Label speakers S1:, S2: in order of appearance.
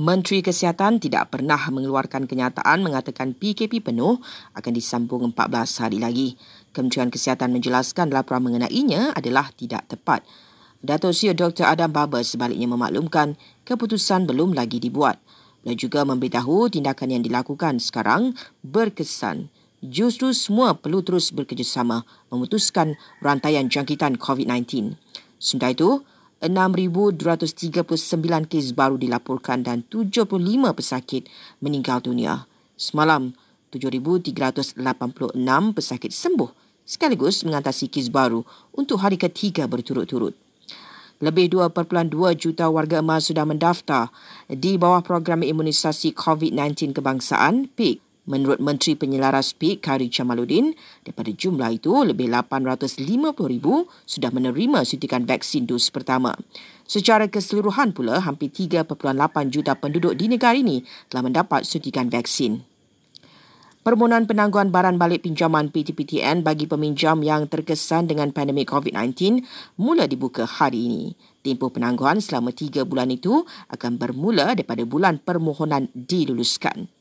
S1: Menteri Kesihatan tidak pernah mengeluarkan kenyataan mengatakan PKP penuh akan disambung 14 hari lagi. Kementerian Kesihatan menjelaskan laporan mengenainya adalah tidak tepat. Datuk Seri Dr. Adam Baber sebaliknya memaklumkan keputusan belum lagi dibuat. Beliau juga memberitahu tindakan yang dilakukan sekarang berkesan. Justru semua perlu terus bekerjasama memutuskan rantaian jangkitan COVID-19. Sementara itu, 6,239 kes baru dilaporkan dan 75 pesakit meninggal dunia. Semalam, 7,386 pesakit sembuh sekaligus mengatasi kes baru untuk hari ketiga berturut-turut. Lebih 2.2 juta warga emas sudah mendaftar di bawah program imunisasi COVID-19 kebangsaan PIK. Menurut Menteri Penyelaras PIK Kari Jamaluddin, daripada jumlah itu lebih 850,000 sudah menerima suntikan vaksin dos pertama. Secara keseluruhan pula, hampir 3.8 juta penduduk di negara ini telah mendapat suntikan vaksin. Permohonan penangguhan baran balik pinjaman PTPTN bagi peminjam yang terkesan dengan pandemik COVID-19 mula dibuka hari ini. Tempoh penangguhan selama tiga bulan itu akan bermula daripada bulan permohonan diluluskan.